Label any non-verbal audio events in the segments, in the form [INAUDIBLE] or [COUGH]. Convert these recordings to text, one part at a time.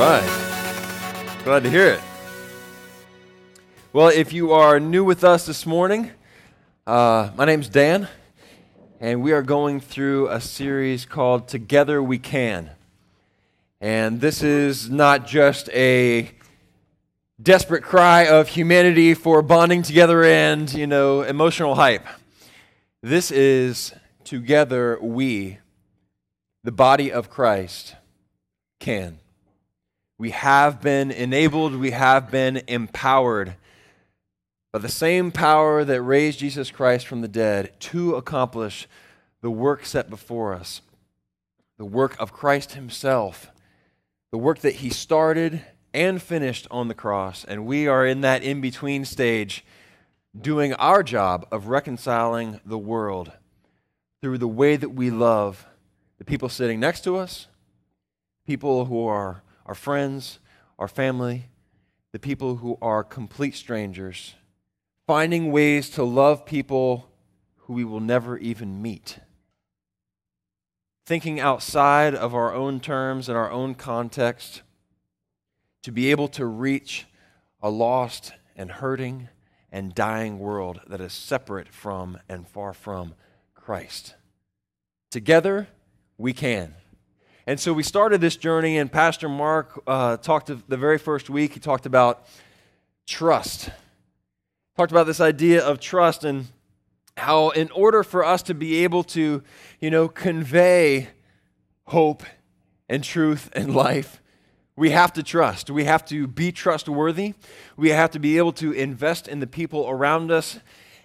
right. Glad to hear it. Well, if you are new with us this morning, uh, my name's Dan, and we are going through a series called Together We Can. And this is not just a desperate cry of humanity for bonding together and, you know, emotional hype. This is together we, the body of Christ, can. We have been enabled, we have been empowered by the same power that raised Jesus Christ from the dead to accomplish the work set before us. The work of Christ Himself, the work that He started and finished on the cross. And we are in that in between stage doing our job of reconciling the world through the way that we love the people sitting next to us, people who are our friends, our family, the people who are complete strangers, finding ways to love people who we will never even meet. Thinking outside of our own terms and our own context to be able to reach a lost and hurting and dying world that is separate from and far from Christ. Together, we can. And so we started this journey, and Pastor Mark uh, talked the very first week, he talked about trust. Talked about this idea of trust and how, in order for us to be able to, you know, convey hope and truth and life, we have to trust. We have to be trustworthy. We have to be able to invest in the people around us.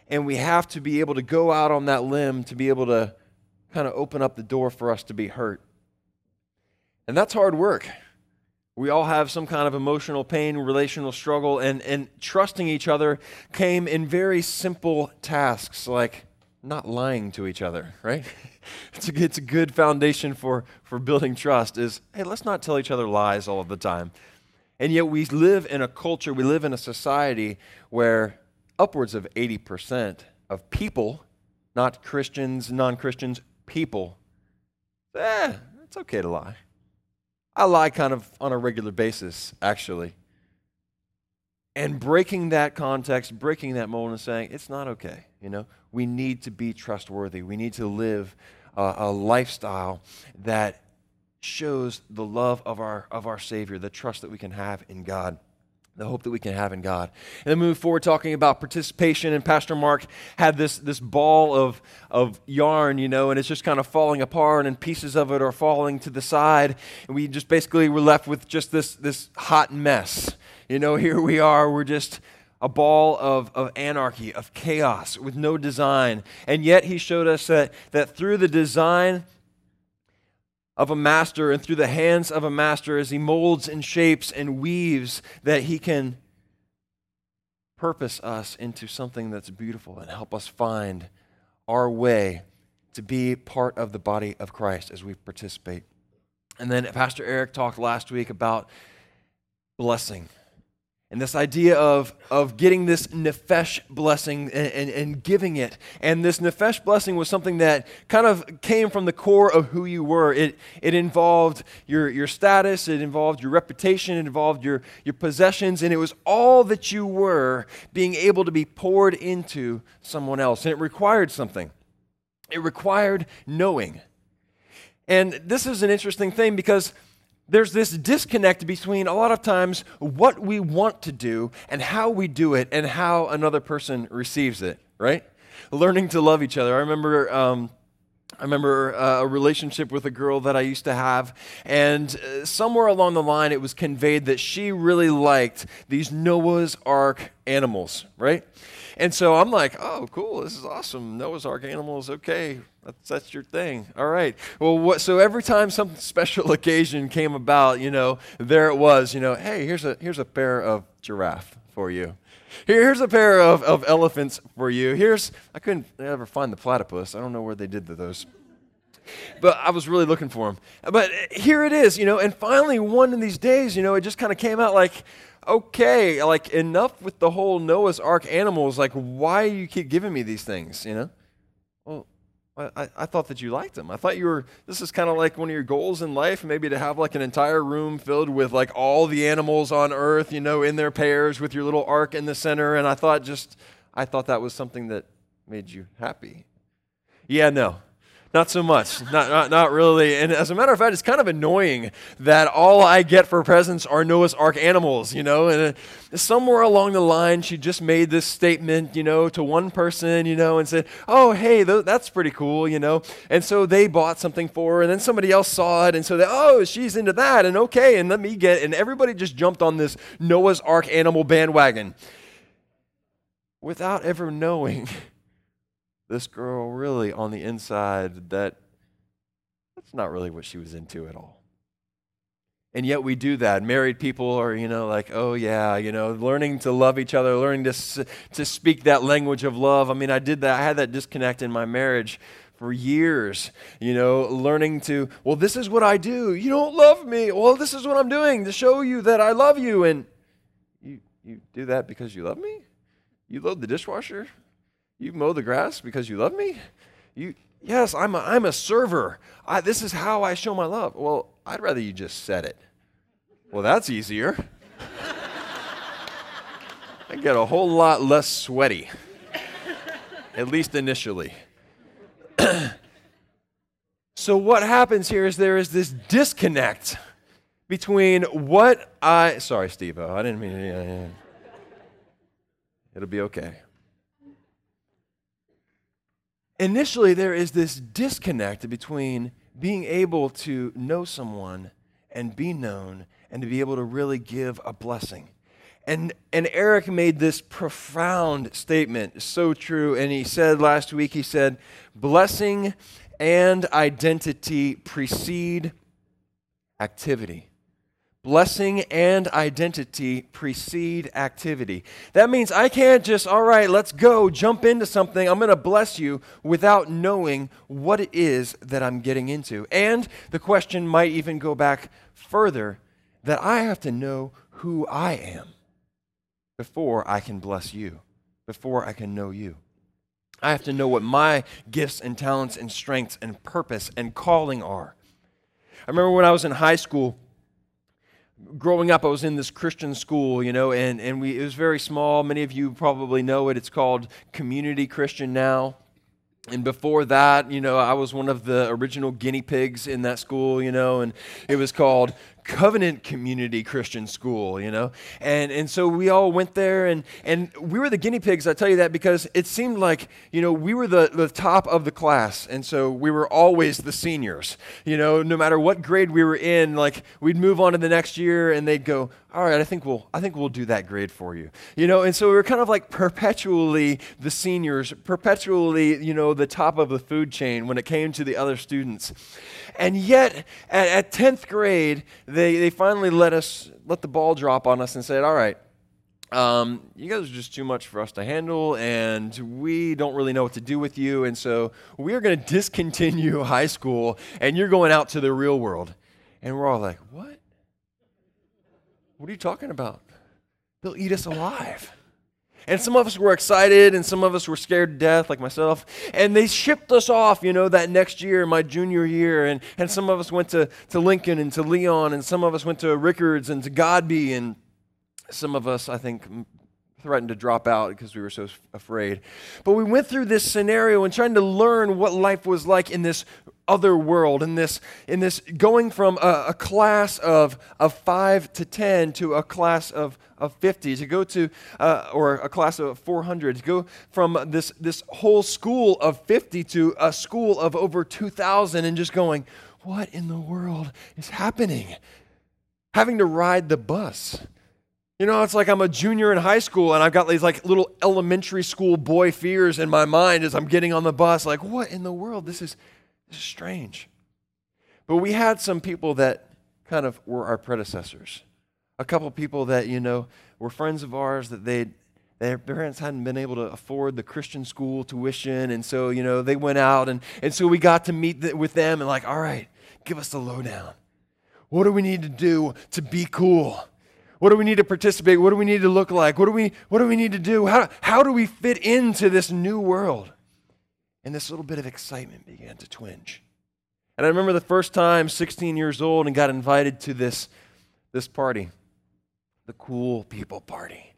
And we have to be able to go out on that limb to be able to kind of open up the door for us to be hurt. And that's hard work. We all have some kind of emotional pain, relational struggle, and, and trusting each other came in very simple tasks like not lying to each other, right? [LAUGHS] it's, a, it's a good foundation for, for building trust is, hey, let's not tell each other lies all of the time. And yet we live in a culture, we live in a society where upwards of 80% of people, not Christians, non Christians, people, eh, it's okay to lie. I lie kind of on a regular basis, actually. And breaking that context, breaking that mold, and saying, it's not okay. You know, we need to be trustworthy. We need to live a, a lifestyle that shows the love of our, of our Savior, the trust that we can have in God the hope that we can have in God. And then move forward talking about participation. And Pastor Mark had this, this ball of, of yarn, you know, and it's just kind of falling apart and pieces of it are falling to the side. And we just basically were left with just this, this hot mess. You know, [LAUGHS] here we are, we're just a ball of, of anarchy, of chaos, with no design. And yet he showed us that, that through the design, of a master and through the hands of a master as he molds and shapes and weaves that he can purpose us into something that's beautiful and help us find our way to be part of the body of Christ as we participate. And then Pastor Eric talked last week about blessing and this idea of, of getting this nefesh blessing and, and, and, giving it. And this nefesh blessing was something that kind of came from the core of who you were. It, it involved your, your status, it involved your reputation, it involved your, your possessions, and it was all that you were being able to be poured into someone else. And it required something, it required knowing. And this is an interesting thing because there's this disconnect between a lot of times what we want to do and how we do it and how another person receives it, right? Learning to love each other. I remember. Um, I remember uh, a relationship with a girl that I used to have, and uh, somewhere along the line, it was conveyed that she really liked these Noah's Ark animals, right? And so I'm like, oh, cool, this is awesome. Noah's Ark animals, okay, that's, that's your thing. All right. Well, what, so every time some special [LAUGHS] occasion came about, you know, there it was, you know, hey, here's a, here's a pair of giraffe for you. Here, here's a pair of, of elephants for you. Here's, I couldn't ever find the platypus. I don't know where they did those. But I was really looking for them. But here it is, you know, and finally one of these days, you know, it just kind of came out like, okay, like enough with the whole Noah's Ark animals. Like, why you keep giving me these things, you know? I, I thought that you liked them. I thought you were, this is kind of like one of your goals in life, maybe to have like an entire room filled with like all the animals on earth, you know, in their pairs with your little ark in the center. And I thought just, I thought that was something that made you happy. Yeah, no. Not so much. Not, not, not really. And as a matter of fact, it's kind of annoying that all I get for presents are Noah's Ark animals, you know? And uh, somewhere along the line, she just made this statement, you know, to one person, you know, and said, oh, hey, th- that's pretty cool, you know? And so they bought something for her, and then somebody else saw it, and so they, oh, she's into that, and okay, and let me get, and everybody just jumped on this Noah's Ark animal bandwagon without ever knowing [LAUGHS] this girl really on the inside that that's not really what she was into at all. And yet we do that. Married people are, you know, like, oh yeah, you know, learning to love each other, learning to, to speak that language of love. I mean, I did that. I had that disconnect in my marriage for years, you know, learning to, well, this is what I do. You don't love me. Well, this is what I'm doing to show you that I love you. And you, you do that because you love me? You load the dishwasher? You mow the grass because you love me? You, yes, I'm a, I'm a server. I, this is how I show my love. Well, I'd rather you just said it. Well, that's easier. [LAUGHS] I get a whole lot less sweaty, at least initially. [CLEARS THROAT] so, what happens here is there is this disconnect between what I. Sorry, Steve. I didn't mean. Yeah, yeah. It'll be okay initially there is this disconnect between being able to know someone and be known and to be able to really give a blessing. And, and Eric made this profound statement, so true. And he said last week, he said, blessing and identity precede activity. Blessing and identity precede activity. That means I can't just, all right, let's go, jump into something. I'm going to bless you without knowing what it is that I'm getting into. And the question might even go back further that I have to know who I am before I can bless you, before I can know you. I have to know what my gifts and talents and strengths and purpose and calling are. I remember when I was in high school growing up, I was in this Christian school, you know, and, and we, it was very small. Many of you probably know it. It's called Community Christian now. And before that, you know, I was one of the original guinea pigs in that school, you know, and it was called Covenant Community Christian School, you know? And, and so we all went there, and, and we were the guinea pigs. I tell you that because it seemed like, you know, we were the, the top of the class. And so we were always the seniors. You know, no matter what grade we were in, like we'd move on to the next year, and they'd go, all right, I think we'll, I think we'll do that grade for you. You know, and so we were kind of like perpetually the seniors, perpetually, you know, the top of the food chain when it came to the other students. And yet, at, at 10th grade, they, they finally let us, let the ball drop on us and said, all right, um, you guys are just too much for us to handle, and we don't really know what to do with you. And so we are going [LAUGHS] to discontinue high school, and you're going out to the real world. And we're all like, what? What are you talking about? They'll eat us alive. And some of us were excited, and some of us were scared to death, like myself. And they shipped us off, you know, that next year, my junior year. And, and some of us went to, to Lincoln and to Leon, and some of us went to Rickards and to Godby. And some of us, I think, threatened to drop out because we were so afraid. But we went through this scenario and trying to learn what life was like in this other world, in this, in this going from a, a class of, of 5 to 10 to a class of, of 50, to go to, uh, or a class of 400, to go from this, this whole school of 50 to a school of over 2,000 and just going, what in the world is happening? Having to ride the bus you know, it's like I'm a junior in high school and I've got these like little elementary school boy fears in my mind as I'm getting on the bus. Like, what in the world? This is, this is strange. But we had some people that kind of were our predecessors. A couple people that, you know, were friends of ours that they their parents hadn't been able to afford the Christian school tuition. And so, you know, they went out and, and so we got to meet with them and like, all right, give us the lowdown. What do we need to do to be cool? What do we need to participate? What do we need to look like? What do we, what do, we need to do? How, how do we fit into this new world? And this little bit of excitement began to twinge. And I remember the first time, 16 years old, and got invited to this, this party, the cool people party.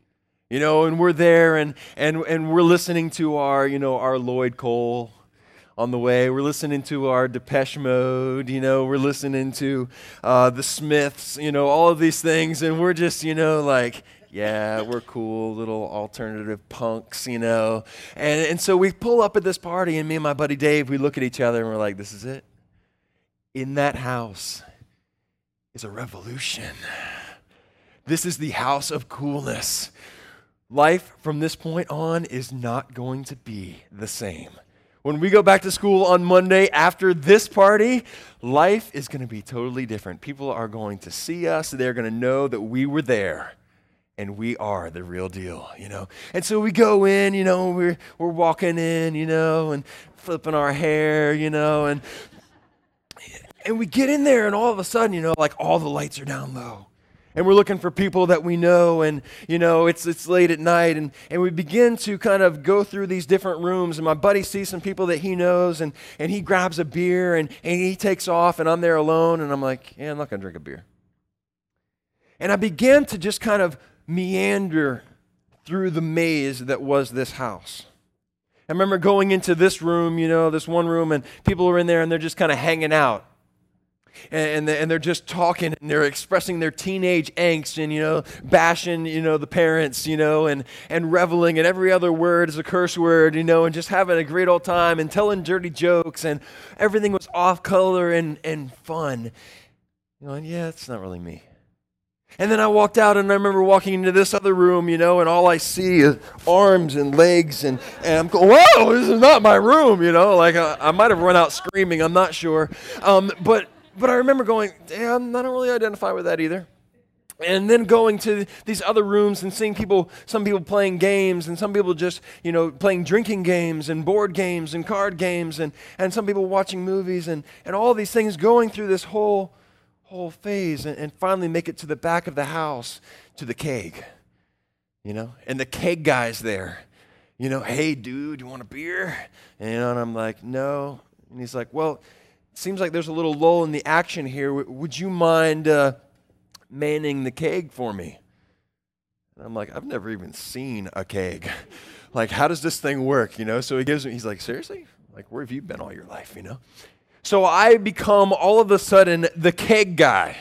You know, and we're there and, and, and we're listening to our, you know, our Lloyd Cole on the way. We're listening to our Depeche Mode, you know, we're listening to uh, the Smiths, you know, all of these things, and we're just, you know, like, yeah, we're cool, little alternative punks, you know. And, and so we pull up at this party, and me and my buddy Dave, we look at each other and we're like, this is it. In that house is a revolution. This is the house of coolness. Life from this point on is not going to be the same. When we go back to school on Monday after this party, life is going to be totally different. People are going to see us, they're going to know that we were there and we are the real deal, you know. And so we go in, you know, we're we're walking in, you know, and flipping our hair, you know, and and we get in there and all of a sudden, you know, like all the lights are down low and we're looking for people that we know and you know it's it's late at night and and we begin to kind of go through these different rooms. And my buddy sees some people that he knows and and he grabs a beer and and he takes off and I'm there alone and I'm like yeah I'm not to drink a beer. And I began to just kind of meander through the maze that was this house. I remember going into this room, you know, this one room, and people are in there and they're just kind of hanging out and, and they're just talking and they're expressing their teenage angst and you know bashing you know the parents you know and and reveling and every other word is a curse word you know and just having a great old time and telling dirty jokes and everything was off color and and fun you know and yeah it's not really me and then I walked out and I remember walking into this other room, you know, and all I see is arms and legs. And, and I'm going, whoa, this is not my room, you know. Like I, I might have run out screaming, I'm not sure. Um, but but I remember going, damn, I don't really identify with that either. And then going to these other rooms and seeing people, some people playing games, and some people just, you know, playing drinking games and board games and card games, and, and some people watching movies, and, and all these things going through this whole, whole phase, and, and finally make it to the back of the house to the keg, you know, and the keg guy's there, you know, hey, dude, you want a beer? And, you know, and I'm like, no. And he's like, well, seems like there's a little lull in the action here. would you mind uh, manning the keg for me? And I'm like, I've never even seen a keg. [LAUGHS] like, how does this thing work? You know? So he gives me, he's like, seriously? Like, where have you been all your life? You know? So I become all of a sudden the keg guy.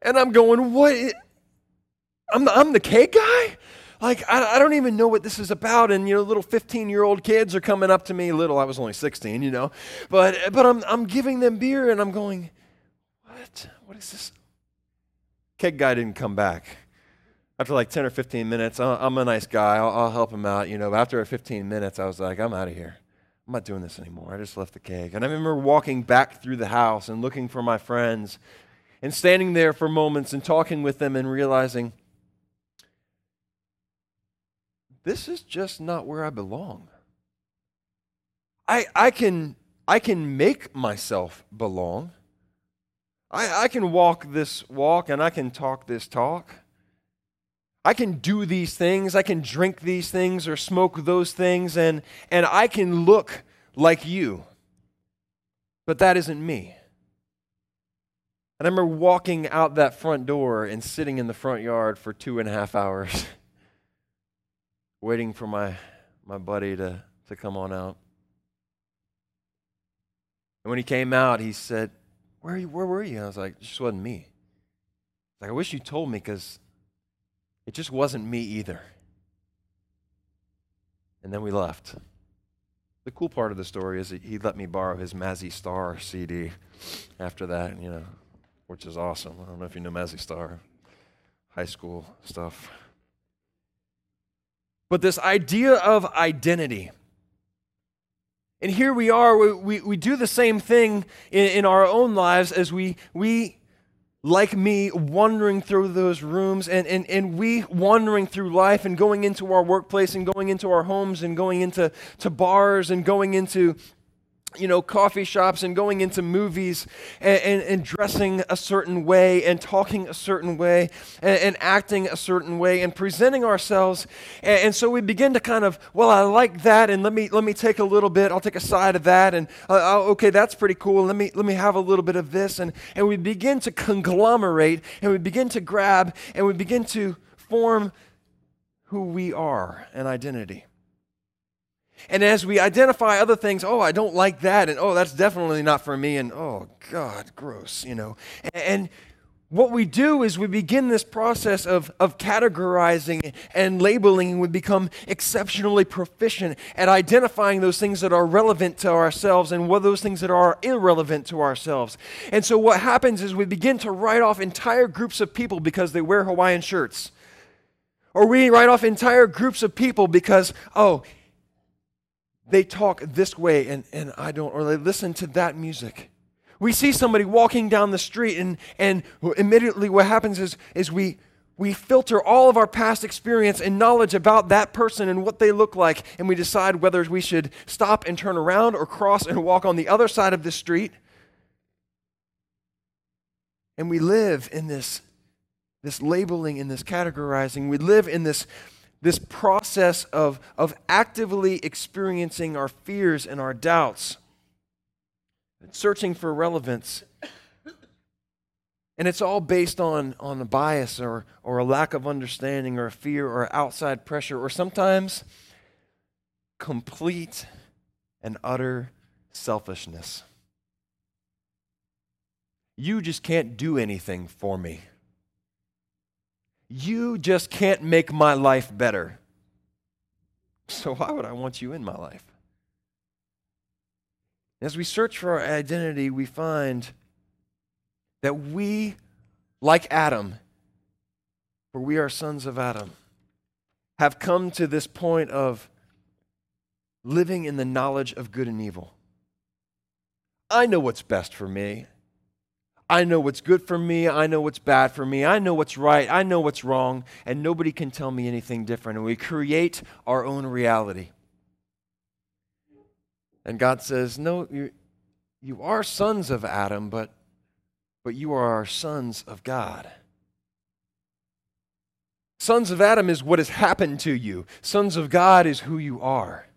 And I'm going, what? I'm the, I'm the keg guy? Like I, I, don't even know what this is about and you know little 15 year old kids are coming up to me little i was only 16 you know but but i'm, I'm giving them beer and i'm going what? What is this? Keg guy didn't come back. After like 10 or 15 minutes uh, i'm a nice guy I'll, I'll help him out you know after 15 minutes i was like i'm out of here. I'm not doing this anymore. I just left the keg. And i remember walking back through the house and looking for my friends and standing there for moments and talking with them and realizing this is just not where I belong. I, I, can, I can make myself belong. I, I can walk this walk and I can talk this talk. I can do these things, I can drink these things or smoke those things, and, and I can look like you. But that isn't me. And I remember walking out that front door and sitting in the front yard for two and a half hours. [LAUGHS] waiting for my, my buddy to, to come on out. And when he came out, he said, Where, you, where were you? And I was like, It just wasn't me. Like, I wish you told me because it just wasn't me either. And then we left. The cool part of the story is that he let me borrow his Mazzy Star CD after that, you know, which is awesome. I don't know if you know Mazzy Star, high school stuff. But this idea of identity. And here we are, we, we, we do the same thing in, in our own lives as we, we, like me, wandering through those rooms and, and, and we wandering through life and going into our workplace and going into our homes and going into to bars and going into you know, coffee shops and going into movies and, and, and, dressing a certain way and talking a certain way and, and acting a certain way and presenting ourselves. And, and, so we begin to kind of, well, I like that, and let me let me take a little bit. I'll take a side of that, and uh, oh, okay, that's pretty cool. Let me let me have a little bit of this, and and we begin to conglomerate and we begin to grab and we begin to form who we are an identity. And as we identify other things, oh, I don't like that, and oh, that's definitely not for me, and oh, God, gross, you know. And what we do is we begin this process of, of categorizing and labeling. And we become exceptionally proficient at identifying those things that are relevant to ourselves and what those things that are irrelevant to ourselves. And so what happens is we begin to write off entire groups of people because they wear Hawaiian shirts. Or we write off entire groups of people because, oh, they talk this way and, and I don't, or they listen to that music. We see somebody walking down the street, and, and immediately what happens is, is we, we filter all of our past experience and knowledge about that person and what they look like, and we decide whether we should stop and turn around or cross and walk on the other side of the street. And we live in this, this labeling, in this categorizing. We live in this this process of, of actively experiencing our fears and our doubts, searching for relevance. And it's all based on, on a bias or, or a lack of understanding or a fear or outside pressure or sometimes complete and utter selfishness. You just can't do anything for me. You just can't make my life better. So, why would I want you in my life? As we search for our identity, we find that we, like Adam, for we are sons of Adam, have come to this point of living in the knowledge of good and evil. I know what's best for me. I know what's good for me. I know what's bad for me. I know what's right. I know what's wrong. And nobody can tell me anything different. And we create our own reality. And God says, No, you, you are sons of Adam, but, but you are sons of God. Sons of Adam is what has happened to you, sons of God is who you are.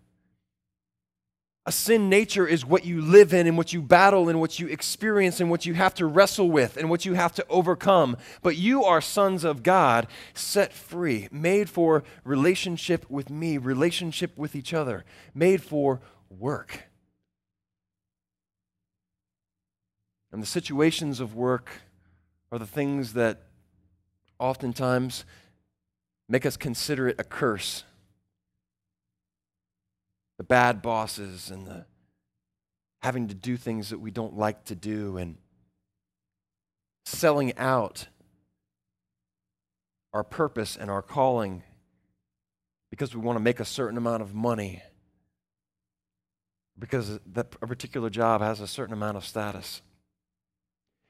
A sin nature is what you live in and what you battle and what you experience and what you have to wrestle with and what you have to overcome. But you are sons of God, set free, made for relationship with me, relationship with each other, made for work. And the situations of work are the things that oftentimes make us consider it a curse the bad bosses and the having to do things that we don't like to do and selling out our purpose and our calling because we want to make a certain amount of money because that a particular job has a certain amount of status.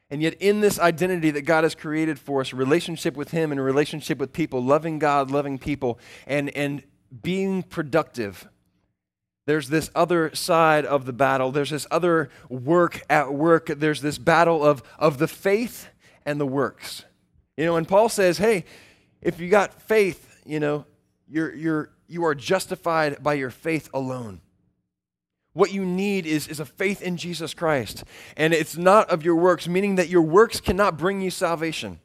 And yet, in this identity that God has created for us, relationship with Him and relationship with people, loving God, loving people, and, and being productive, there's this other side of the battle. There's this other work at work. There's this battle of, of the faith and the works. You know, and Paul says, hey, if you got faith, you know, you're, you're, you are justified by your faith alone. What you need is, is a faith in Jesus Christ. And it's not of your works, meaning that your works cannot bring you salvation.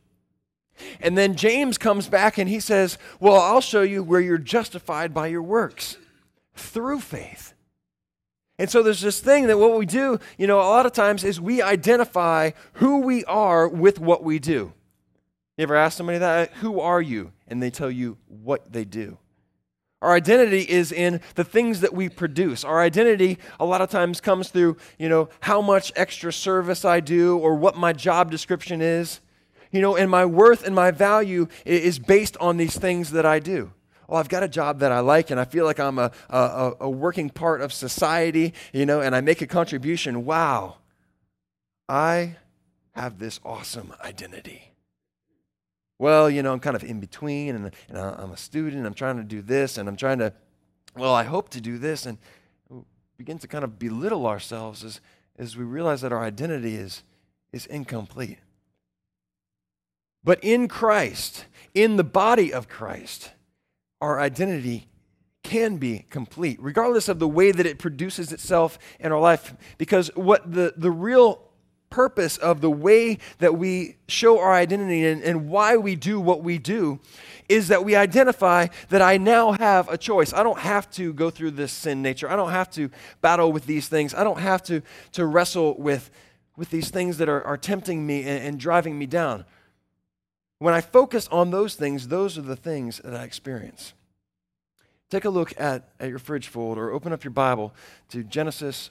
And then James comes back and he says, Well, I'll show you where you're justified by your works through faith. And so there's this thing that what we do, you know, a lot of times is we identify who we are with what we do. You ever ask somebody that? Who are you? And they tell you what they do. Our identity is in the things that we produce. Our identity a lot of times comes through, you know, how much extra service I do or what my job description is. You know, and my worth and my value is based on these things that I do oh, I've got a job that I like and I feel like I'm a, a, a working part of society, you know, and I make a contribution. Wow, I have this awesome identity. Well, you know, I'm kind of in between and, and I'm a student, I'm trying to do this and I'm trying to, well, I hope to do this. And begin to kind of belittle ourselves as, as we realize that our identity is, is incomplete. But in Christ, in the body of Christ, our identity can be complete, regardless of the way that it produces itself in our life. Because what the, the real purpose of the way that we show our identity and, and why we do what we do is that we identify that I now have a choice. I don't have to go through this sin nature. I don't have to battle with these things. I don't have to, to wrestle with, with these things that are, are tempting me and, and driving me down. When I focus on those things, those are the things that I experience. Take a look at, at your fridge fold or open up your Bible to Genesis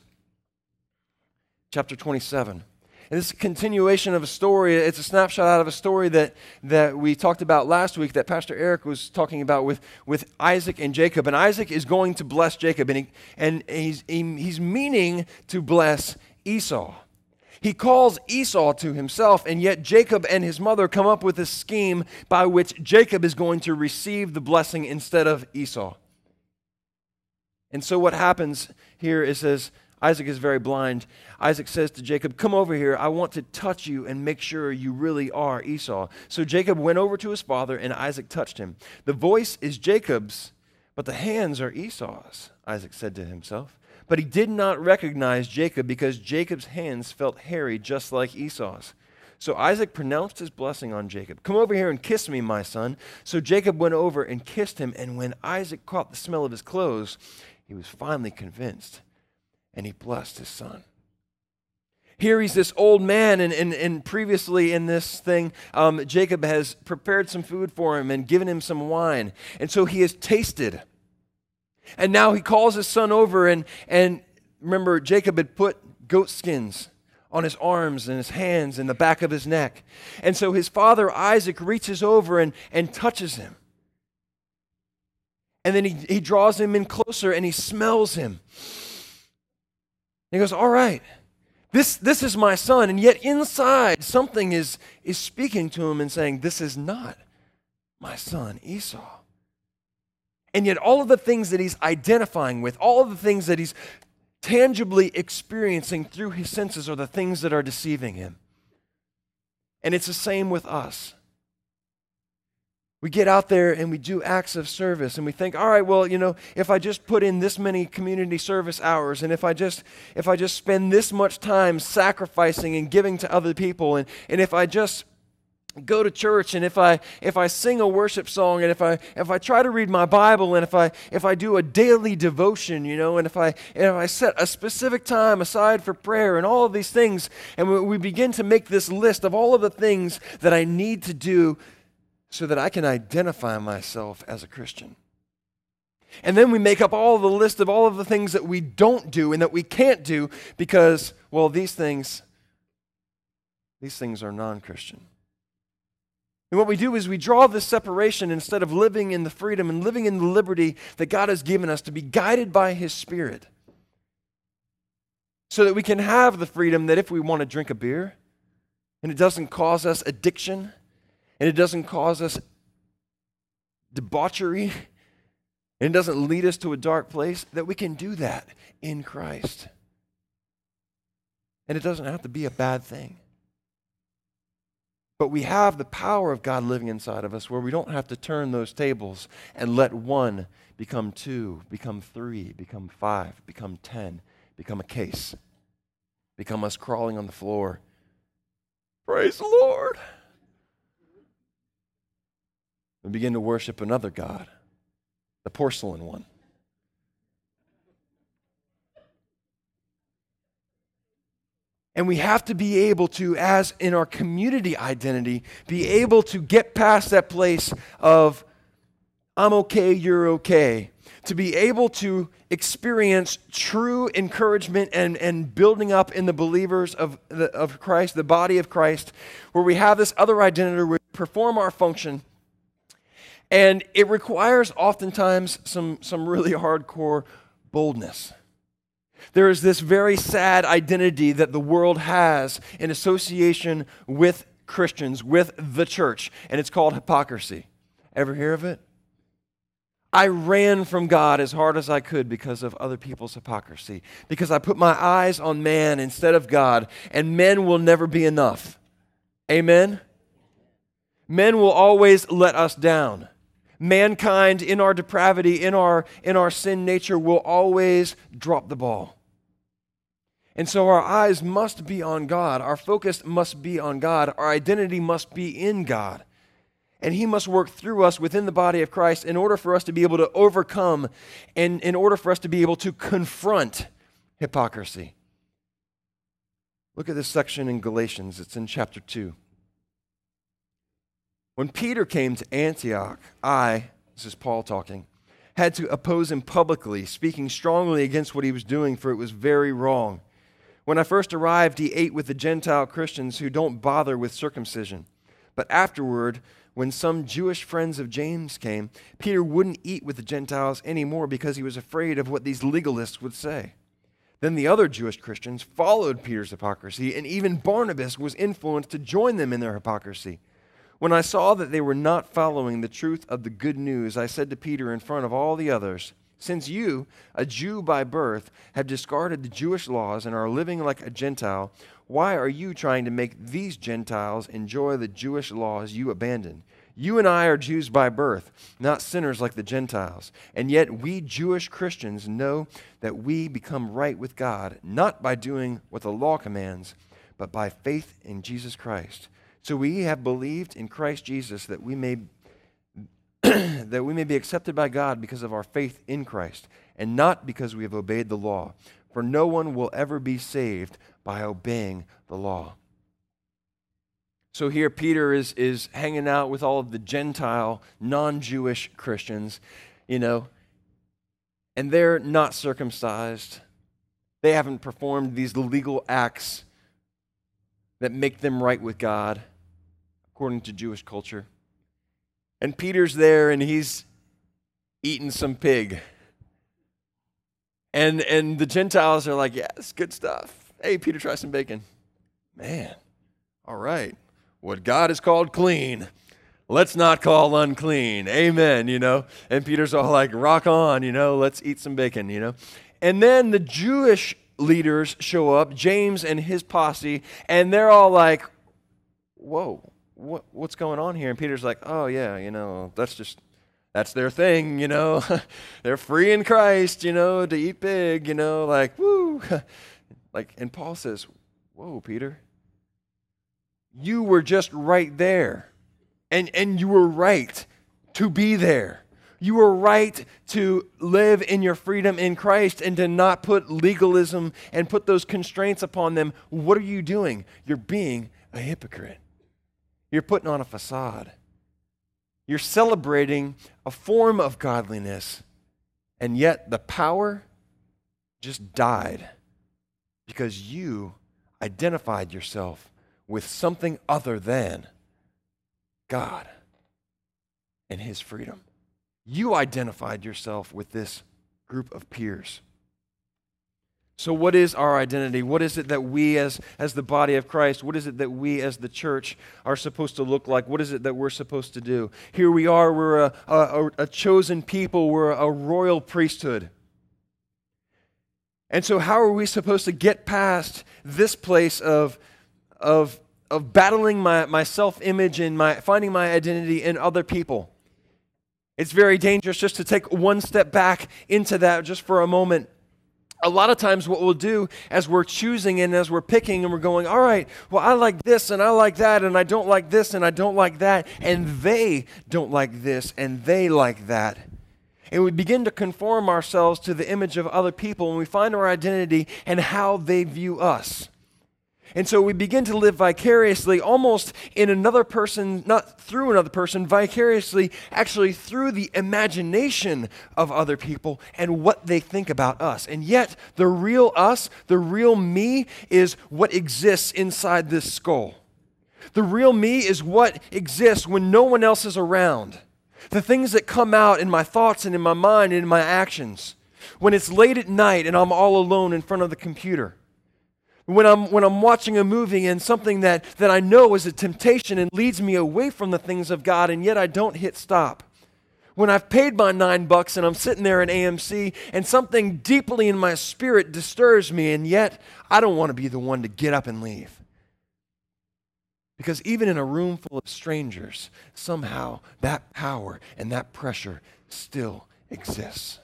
chapter 27. And this is a continuation of a story. It's a snapshot out of a story that, that we talked about last week that Pastor Eric was talking about with, with Isaac and Jacob. And Isaac is going to bless Jacob, and, he, and he's, he, he's meaning to bless Esau. He calls Esau to himself, and yet Jacob and his mother come up with a scheme by which Jacob is going to receive the blessing instead of Esau. And so what happens here is says Isaac is very blind. Isaac says to Jacob, Come over here. I want to touch you and make sure you really are Esau. So Jacob went over to his father, and Isaac touched him. The voice is Jacob's, but the hands are Esau's, Isaac said to himself. But he did not recognize Jacob because Jacob's hands felt hairy just like Esau's. So Isaac pronounced his blessing on Jacob. Come over here and kiss me, my son. So Jacob went over and kissed him, and when Isaac caught the smell of his clothes, he was finally convinced, and he blessed his son. Here he's this old man, and, and, and previously in this thing, um, Jacob has prepared some food for him and given him some wine. And so he has tasted. And now he calls his son over, and, and remember, Jacob had put goat skins on his arms and his hands and the back of his neck. And so his father Isaac reaches over and, and touches him. And then he, he draws him in closer and he smells him. He goes, All right, this, this is my son. And yet inside, something is, is speaking to him and saying, This is not my son, Esau. And yet, all of the things that he's identifying with, all of the things that he's tangibly experiencing through his senses are the things that are deceiving him. And it's the same with us. We get out there and we do acts of service and we think, all right, well, you know, if I just put in this many community service hours and if I just if I just spend this much time sacrificing and giving to other people and, and if I just go to church and if I if I sing a worship song and if I if I try to read my Bible and if I if I do a daily devotion, you know, and if I and if I set a specific time aside for prayer and all of these things and we, we begin to make this list of all of the things that I need to do so that I can identify myself as a Christian. And then we make up all the list of all of the things that we don't do and that we can't do because, well, these things, these things are non Christian. And what we do is we draw this separation instead of living in the freedom and living in the liberty that God has given us to be guided by His Spirit. So that we can have the freedom that if we want to drink a beer and it doesn't cause us addiction, and it doesn't cause us debauchery and it doesn't lead us to a dark place, that we can do that in Christ. And it doesn't have to be a bad thing. But we have the power of God living inside of us where we don't have to turn those tables and let one become two, become three, become five, become ten, become a case, become us crawling on the floor. Praise the Lord we begin to worship another God, the porcelain one. And we have to be able to, as in our community identity, be able to get past that place of, I'm okay, you're okay. To be able to experience true encouragement and, and building up in the believers of, the, of Christ, the body of Christ, where we have this other identity where we perform our function and it requires oftentimes some, some really hardcore boldness. There is this very sad identity that the world has in association with Christians, with the church, and it's called hypocrisy. Ever hear of it? I ran from God as hard as I could because of other people's hypocrisy, because I put my eyes on man instead of God, and men will never be enough. Amen? Men will always let us down. Mankind, in our depravity, in our, in our sin nature, will always drop the ball. And so our eyes must be on God. Our focus must be on God. Our identity must be in God. And He must work through us within the body of Christ in order for us to be able to overcome and in order for us to be able to confront hypocrisy. Look at this section in Galatians, it's in chapter 2. When Peter came to Antioch, I, this is Paul talking, had to oppose him publicly, speaking strongly against what he was doing, for it was very wrong. When I first arrived, he ate with the Gentile Christians who don't bother with circumcision. But afterward, when some Jewish friends of James came, Peter wouldn't eat with the Gentiles anymore because he was afraid of what these legalists would say. Then the other Jewish Christians followed Peter's hypocrisy, and even Barnabas was influenced to join them in their hypocrisy. When I saw that they were not following the truth of the good news, I said to Peter in front of all the others, Since you, a Jew by birth, have discarded the Jewish laws and are living like a Gentile, why are you trying to make these Gentiles enjoy the Jewish laws you abandoned? You and I are Jews by birth, not sinners like the Gentiles. And yet we Jewish Christians know that we become right with God, not by doing what the law commands, but by faith in Jesus Christ. So we have believed in Christ Jesus that we may [CLEARS THROAT] that we may be accepted by God because of our faith in Christ, and not because we have obeyed the law. For no one will ever be saved by obeying the law. So here Peter is, is hanging out with all of the Gentile, non Jewish Christians, you know, and they're not circumcised. They haven't performed these legal acts that make them right with God according to Jewish culture. And Peter's there and he's eating some pig. And, and the Gentiles are like, yeah, good stuff. Hey, Peter, try some bacon. Man, all right. What God has called clean, let's not call unclean. Amen, you know? And Peter's all like, rock on, you know, let's eat some bacon, you know? And then the Jewish leaders show up, James and his posse, and they're all like, whoa, what, what's going on here? And Peter's like, oh, yeah, you know, that's just, that's their thing, you know. [LAUGHS] They're free in Christ, you know, to eat big, you know, like, woo. [LAUGHS] like, and Paul says, whoa, Peter, you were just right there. And, and you were right to be there. You were right to live in your freedom in Christ and to not put legalism and put those constraints upon them. What are you doing? You're being a hypocrite. You're putting on a facade. You're celebrating a form of godliness, and yet the power just died because you identified yourself with something other than God and His freedom. You identified yourself with this group of peers. So, what is our identity? What is it that we, as, as the body of Christ, what is it that we, as the church, are supposed to look like? What is it that we're supposed to do? Here we are, we're a, a, a chosen people, we're a royal priesthood. And so, how are we supposed to get past this place of, of, of battling my, my self image and my, finding my identity in other people? It's very dangerous just to take one step back into that just for a moment a lot of times what we'll do as we're choosing and as we're picking and we're going all right well i like this and i like that and i don't like this and i don't like that and they don't like this and they like that. And we begin to conform ourselves to the image of other people and we find our identity and how they view us and so we begin to live vicariously, almost in another person, not through another person, vicariously, actually through the imagination of other people and what they think about us. And yet, the real us, the real me, is what exists inside this skull. The real me is what exists when no one else is around. The things that come out in my thoughts and in my mind and in my actions. When it's late at night and I'm all alone in front of the computer when I'm, when I'm watching a movie and something that, that I know is a temptation and leads me away from the things of God, and yet I don't hit stop. When I've paid my nine bucks and I'm sitting there in AMC and something deeply in my spirit disturbs me, and yet I don't want to be the one to get up and leave. Because even in a room full of strangers, somehow that power and that pressure still exists.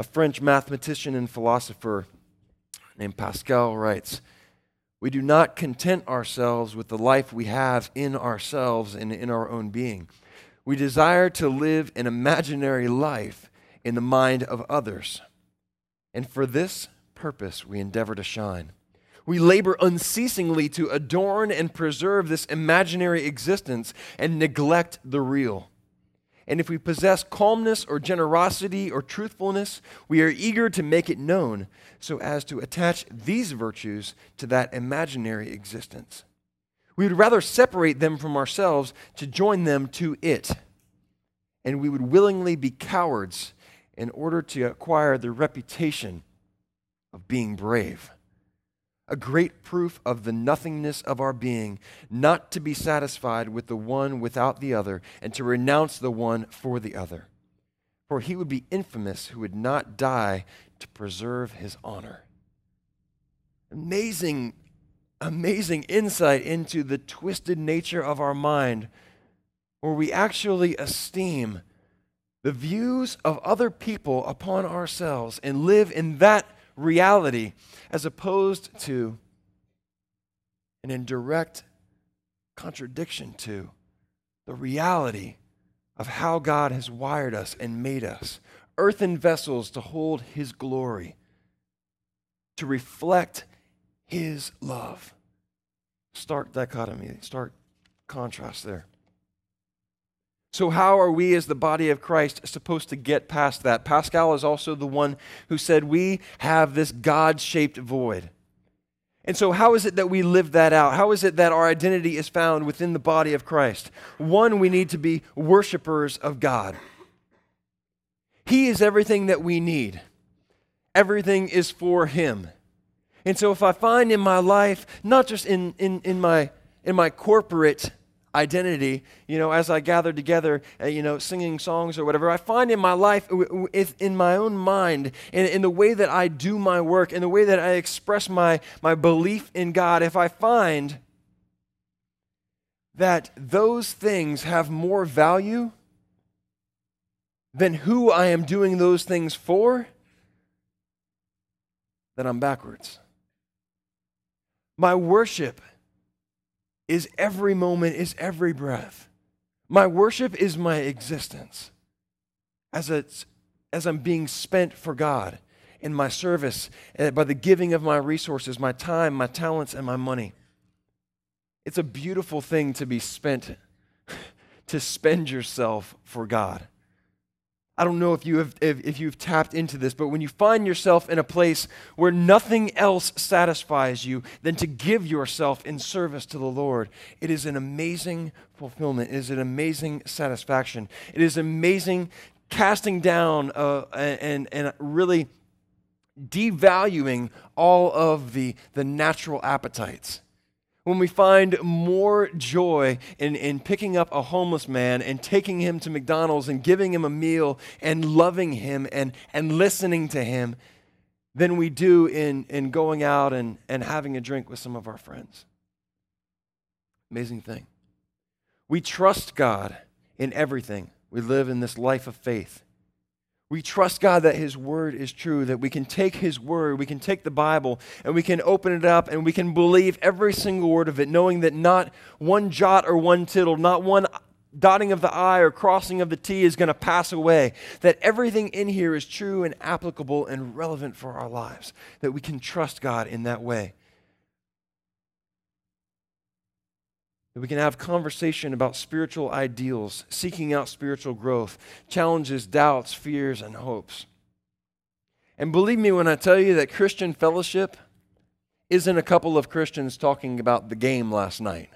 A French mathematician and philosopher named Pascal writes We do not content ourselves with the life we have in ourselves and in our own being. We desire to live an imaginary life in the mind of others. And for this purpose, we endeavor to shine. We labor unceasingly to adorn and preserve this imaginary existence and neglect the real. And if we possess calmness or generosity or truthfulness, we are eager to make it known so as to attach these virtues to that imaginary existence. We would rather separate them from ourselves to join them to it. And we would willingly be cowards in order to acquire the reputation of being brave a great proof of the nothingness of our being, not to be satisfied with the one without the other, and to renounce the one for the other. For he would be infamous who would not die to preserve his honor. Amazing, amazing insight into the twisted nature of our mind, where we actually esteem the views of other people upon ourselves and live in that reality as opposed to and in direct contradiction to the reality of how God has wired us and made us earthen vessels to hold His glory, to reflect His love. Stark dichotomy, stark contrast there. So, how are we as the body of Christ supposed to get past that? Pascal is also the one who said we have this God shaped void. And so, how is it that we live that out? How is it that our identity is found within the body of Christ? One, we need to be worshipers of God. He is everything that we need, everything is for Him. And so, if I find in my life, not just in, in, in, my, in my corporate identity, you know, as I gather together, uh, you know, singing songs or whatever, I find in my life, in my own mind, in, in the way that I do my work, in the way that I express my, my belief in God, if I find that those things have more value than who I am doing those things for, then I'm backwards. My worship is every moment, is every breath. My worship is my existence as, it's, as I'm being spent for God in my service uh, by the giving of my resources, my time, my talents, and my money. It's a beautiful thing to be spent, [LAUGHS] to spend yourself for God. I don't know if, you have, if, if you've tapped into this, but when you find yourself in a place where nothing else satisfies you than to give yourself in service to the Lord, it is an amazing fulfillment. It is an amazing satisfaction. It is amazing casting down uh, and, and really devaluing all of the, the natural appetites when we find more joy in, in picking up a homeless man and taking him to McDonald's and giving him a meal and loving him and, and listening to him than we do in, in going out and, and having a drink with some of our friends. Amazing thing. We trust God in everything. We live in this life of faith. We trust God that His Word is true, that we can take His Word, we can take the Bible, and we can open it up and we can believe every single word of it, knowing that not one jot or one tittle, not one dotting of the I or crossing of the T is going to pass away. That everything in here is true and applicable and relevant for our lives. That we can trust God in that way. That we can have conversation about spiritual ideals, seeking out spiritual growth, challenges, doubts, fears, and hopes. And believe me when I tell you that Christian fellowship isn't a couple of Christians talking about the game last night.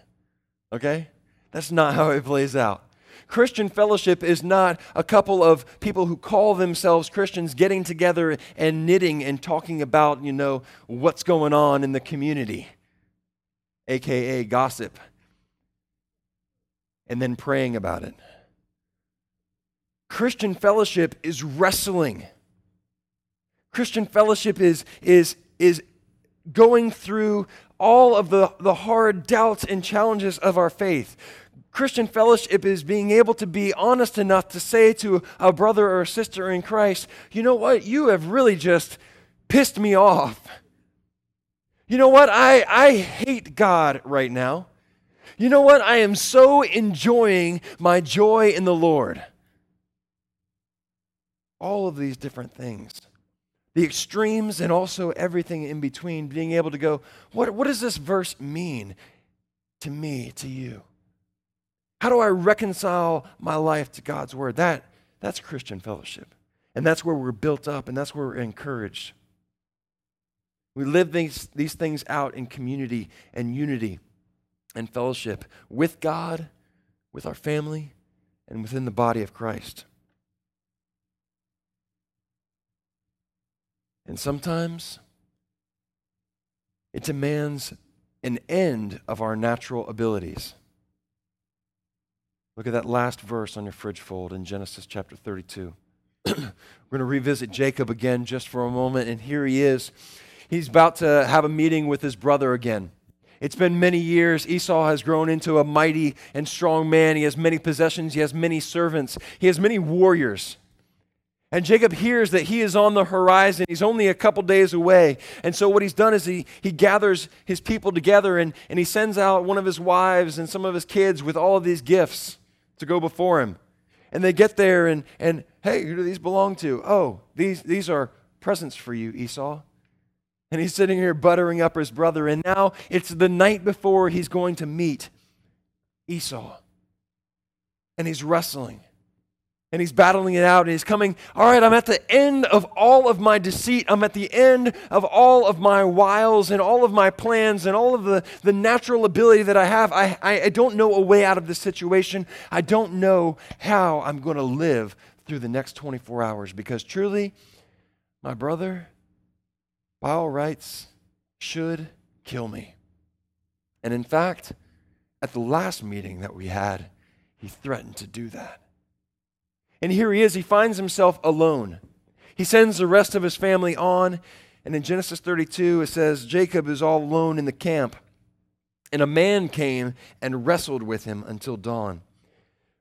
Okay? That's not how it plays out. Christian fellowship is not a couple of people who call themselves Christians getting together and knitting and talking about, you know, what's going on in the community, aka gossip and then praying about it. Christian fellowship is wrestling. Christian fellowship is, is, is going through all of the, the hard doubts and challenges of our faith. Christian fellowship is being able to be honest enough to say to a brother or a sister in Christ, you know what? You have really just pissed me off. You know what? I, I hate God right now. You know what? I am so enjoying my joy in the Lord. All of these different things the extremes and also everything in between, being able to go, what, what does this verse mean to me, to you? How do I reconcile my life to God's word? That, that's Christian fellowship. And that's where we're built up and that's where we're encouraged. We live these, these things out in community and unity and fellowship with God, with our family, and within the body of Christ. And sometimes it demands an end of our natural abilities. Look at that last verse on your fridge fold in Genesis chapter 32. [CLEARS THROAT] We're going to revisit Jacob again just for a moment, and here he is. He's about to have a meeting with his brother again. It's been many years. Esau has grown into a mighty and strong man. He has many possessions, he has many servants, he has many warriors. And Jacob hears that he is on the horizon. He's only a couple days away. And so, what he's done is he, he gathers his people together and, and he sends out one of his wives and some of his kids with all of these gifts to go before him. And they get there and, and hey, who do these belong to? Oh, these, these are presents for you, Esau. And he's sitting here buttering up his brother. And now it's the night before he's going to meet Esau. And he's wrestling and he's battling it out and he's coming, all right, I'm at the end of all of my deceit. I'm at the end of all of my wiles and all of my plans and all of the, the natural ability that I have. I, I, I don't know a way out of this situation. I don't know how I'm going to live through the next 24 hours because truly, my brother, by all rights, should kill me. And in fact, at the last meeting that we had, he threatened to do that. And here he is, he finds himself alone. He sends the rest of his family on. And in Genesis 32, it says, Jacob is all alone in the camp. And a man came and wrestled with him until dawn.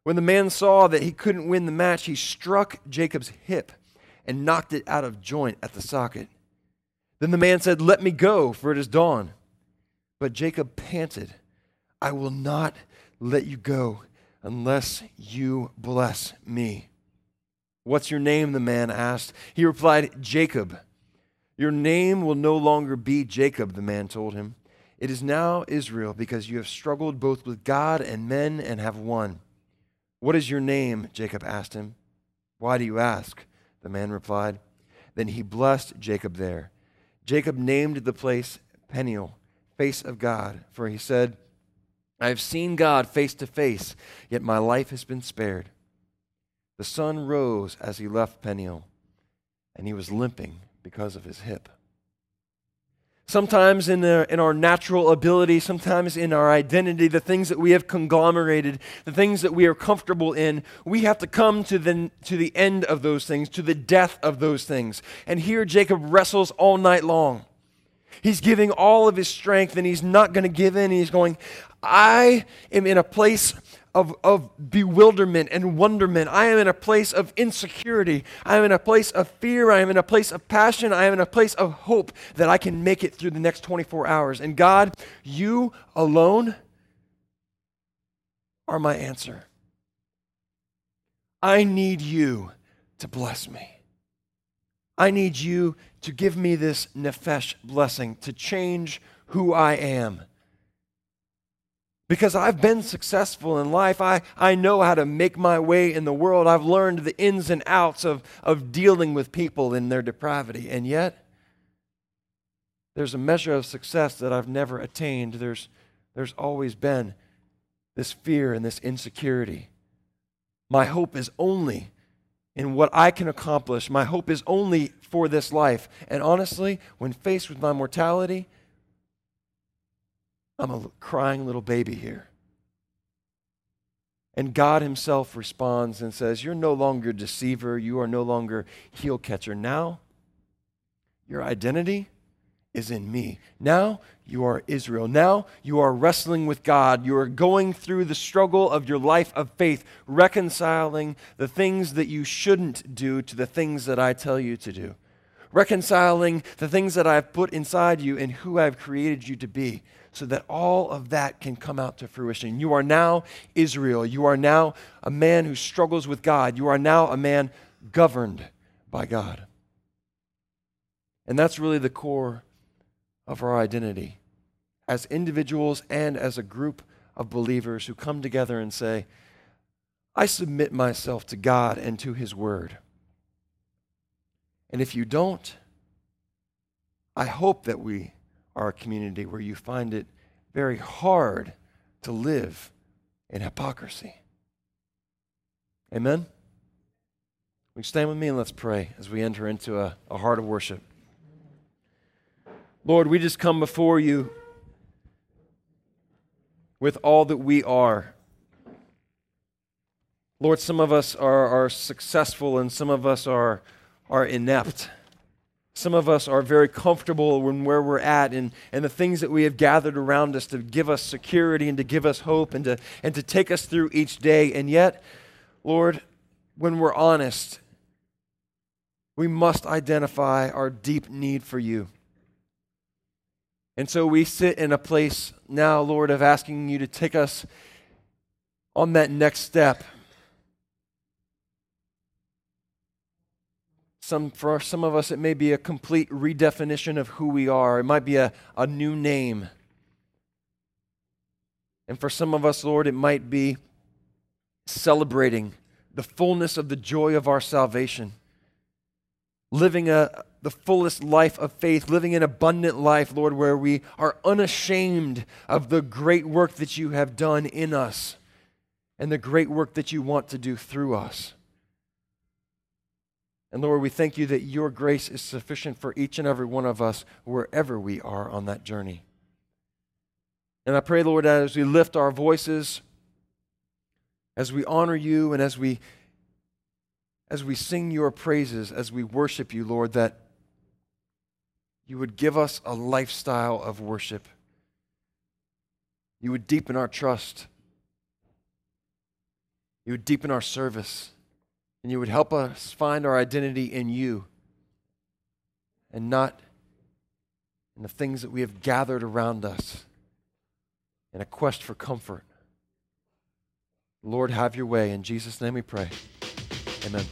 When the man saw that he couldn't win the match, he struck Jacob's hip and knocked it out of joint at the socket. Then the man said, Let me go, for it is dawn. But Jacob panted, I will not let you go unless you bless me. What's your name? the man asked. He replied, Jacob. Your name will no longer be Jacob, the man told him. It is now Israel, because you have struggled both with God and men and have won. What is your name? Jacob asked him. Why do you ask? The man replied. Then he blessed Jacob there. Jacob named the place Peniel, face of God, for he said, I have seen God face to face, yet my life has been spared. The sun rose as he left Peniel, and he was limping because of his hip. Sometimes in, the, in our natural ability, sometimes in our identity, the things that we have conglomerated, the things that we are comfortable in, we have to come to the, to the end of those things, to the death of those things. And here Jacob wrestles all night long. He's giving all of his strength and he's not going to give in. He's going, I am in a place of, of bewilderment and wonderment. I am in a place of insecurity. I am in a place of fear. I am in a place of passion. I am in a place of hope that I can make it through the next 24 hours. And God, you alone are my answer. I need you to bless me. I need you to give me this nephesh blessing to change who I am because I've been successful in life. I, I know how to make my way in the world. I've learned the ins and outs of, of dealing with people in their depravity. And yet, there's a measure of success that I've never attained. There's, there's always been this fear and this insecurity. My hope is only in what I can accomplish. My hope is only for this life. And honestly, when faced with my mortality, I'm a crying little baby here. And God Himself responds and says, You're no longer deceiver. You are no longer heel catcher. Now, your identity is in me. Now you are Israel. Now you are wrestling with God. You are going through the struggle of your life of faith, reconciling the things that you shouldn't do to the things that I tell you to do, reconciling the things that I've put inside you and who I've created you to be, so that all of that can come out to fruition. You are now Israel. You are now a man who struggles with God. You are now a man governed by God. And that's really the core of our identity as individuals and as a group of believers who come together and say, I submit myself to God and to His Word. And if you don't, I hope that we a community where you find it very hard to live in hypocrisy. Amen? Will you stand with me and let's pray as we enter into a, a heart of worship? Lord, we just come before you with all that we are. Lord, some of us are, are successful and some of us are, are inept. Some of us are very comfortable in where we're at and, and the things that we have gathered around us to give us security and to give us hope and to, and to take us through each day. And yet, Lord, when we're honest, we must identify our deep need for you. And so we sit in a place now, Lord, of asking you to take us on that next step. Some, for some of us, it may be a complete redefinition of who we are. It might be a, a new name. And for some of us, Lord, it might be celebrating the fullness of the joy of our salvation, living a, the fullest life of faith, living an abundant life, Lord, where we are unashamed of the great work that you have done in us and the great work that you want to do through us. And Lord, we thank you that your grace is sufficient for each and every one of us wherever we are on that journey. And I pray, Lord, as we lift our voices, as we honor you, and as we as we sing your praises, as we worship you, Lord, that you would give us a lifestyle of worship. You would deepen our trust. You would deepen our service. And you would help us find our identity in you and not in the things that we have gathered around us in a quest for comfort. Lord, have your way. In Jesus' name we pray. Amen.